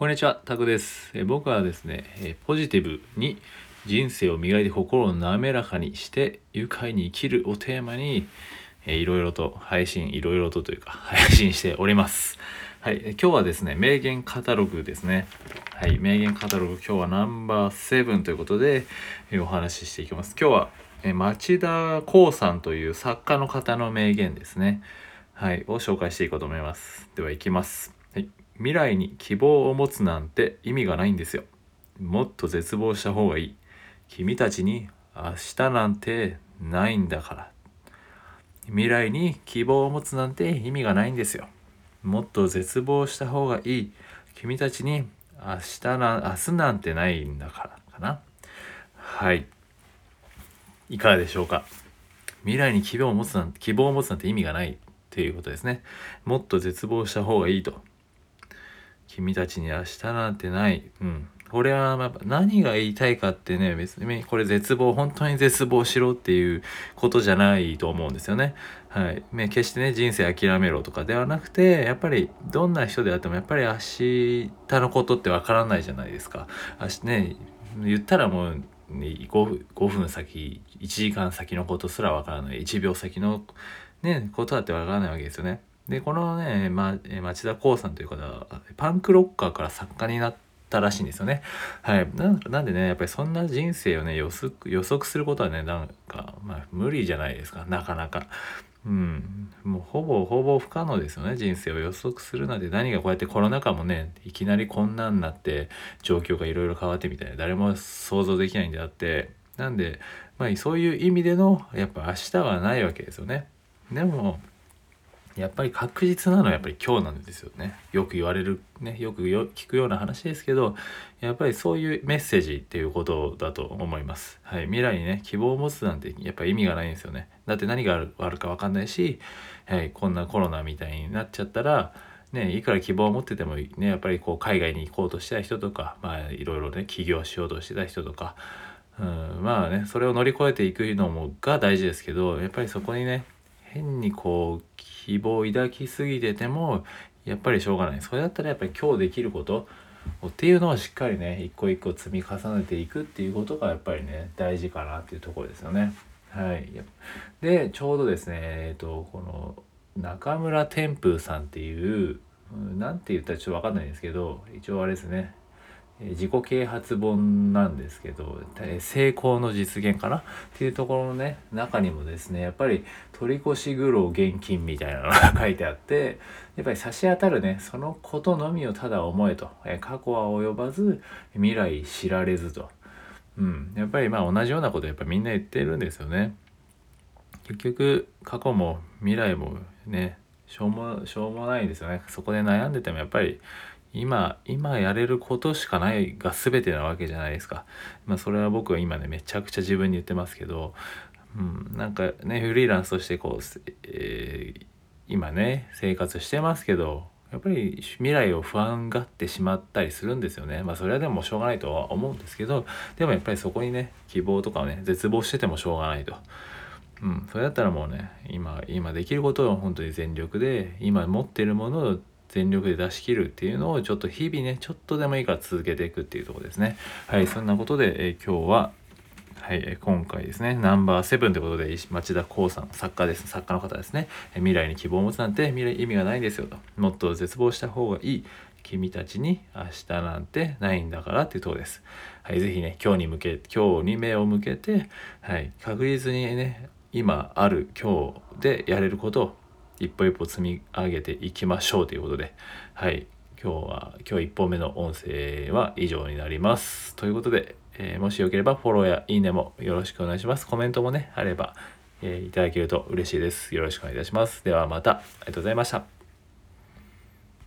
こんにちは、タクです。え僕はですね、えポジティブに人生を磨いて心を滑らかにして愉快に生きるをテーマに、えーいろいろと配信、いろいろとというか 配信しております。はい、今日はですね、名言カタログですね。はい、名言カタログ、今日はナンバー7ということで、えお話ししていきます。今日は、え町田光さんという作家の方の名言ですね。はい、を紹介していこうと思います。では、いきます。未来に希望を持つなんて意味がないんですよ。もっと絶望した方がいい。君たちに明日なんてないんだから。未来に希望を持つなんて意味がないんですよ。もっと絶望した方がいい。君たちに明日な、明日なんてないんだからかな。はい。いかがでしょうか。未来に希望を持つなんて、希望を持つなんて意味がないっていうことですね。もっと絶望した方がいいと。君たちに明日なんてない。うん。これはやっぱ何が言いたいかってね、別にこれ絶望、本当に絶望しろっていうことじゃないと思うんですよね。はい。ね決してね、人生諦めろとかではなくて、やっぱりどんな人であってもやっぱり明日のことってわからないじゃないですか。明日ね、言ったらもう、5, 分5分先1時間先のことすらわからない1秒先の、ね、ことだってわからないわけですよね。でこのね、ま、町田光さんという方はパンクロッカーから作家になったらしいんですよね。はい、なんでねやっぱりそんな人生をね予測予測することはねなんか、まあ、無理じゃないですか。なかなか。うん、もうほぼほぼ不可能ですよね。人生を予測するなんて。何がこうやってコロナ禍もねいきなりこんなんなって状況がいろいろ変わってみたいな。誰も想像できないんであって。なんで、まあ、そういう意味でのやっぱ明日はないわけですよね。でもやっぱり確実なのはやっぱり今日なんですよね。よく言われるねよくよ聞くような話ですけどやっぱりそういうメッセージっていうことだと思います。はい、未来にね希望を持つなんてやっぱ意味がないんですよね。だって何があるか分かんないし、はい、こんなコロナみたいになっちゃったらね、いくら希望を持っててもねやっぱりこう海外に行こうとしてた人とかまあいろいろね起業しようとしてた人とか、うん、まあねそれを乗り越えていくのもが大事ですけどやっぱりそこにね変にこう希望を抱きすぎててもやっぱりしょうがない。それだったらやっぱり今日できることっていうのをしっかりね一個一個積み重ねていくっていうことがやっぱりね大事かなっていうところですよね。はい、でちょうどですねえっとこの中村天風さんっていう何て言ったらちょっと分かんないんですけど一応あれですね。自己啓発本なんですけど成功の実現かな？っていうところのね中にもですねやっぱり取り越し苦労現金みたいなのが 書いてあってやっぱり差し当たるねそのことのみをただ思えと過去は及ばず未来知られずと、うん、やっぱりまあ同じようなことやっぱみんな言ってるんですよね。結局過去も未来もねしょうもしょうもないですよね。そこで悩んでてもやっぱり今今やれることしかないが全てなわけじゃないですか。まあそれは僕は今ねめちゃくちゃ自分に言ってますけど、うん、なんかねフリーランスとしてこう、えー今ね生活してますけどやっぱり未来を不安がってしまったりするんですよね。まあそれはでもしょうがないとは思うんですけどでもやっぱりそこにね希望とかをね絶望しててもしょうがないと。うん、それだったらもうね今今できることを本当に全力で今持ってるものを全力で出し切るっていうのをちょっと日々ねちょっとでもいいから続けていくっていうとこですね。はいそんなことで、え今日ははい、今回ですねナンバーセブンということで町田光さん作家です作家の方ですね。え未来に希望を持つなんて未来意味がないんですよと。もっと絶望した方がいい。君たちに明日なんてないんだからっていうとこです。はい、ぜひね、今日に向け、今日に目を向けて、はい、確実にね、今ある今日でやれることを一歩一歩積み上げていきましょうということで、はい、今日は、今日1本目の音声は以上になります。ということで、えーもしよければフォローやいいねもよろしくお願いします。コメントもね、あれば、えーいただけると嬉しいです。よろしくお願いいたします。ではまた、ありがとうございました。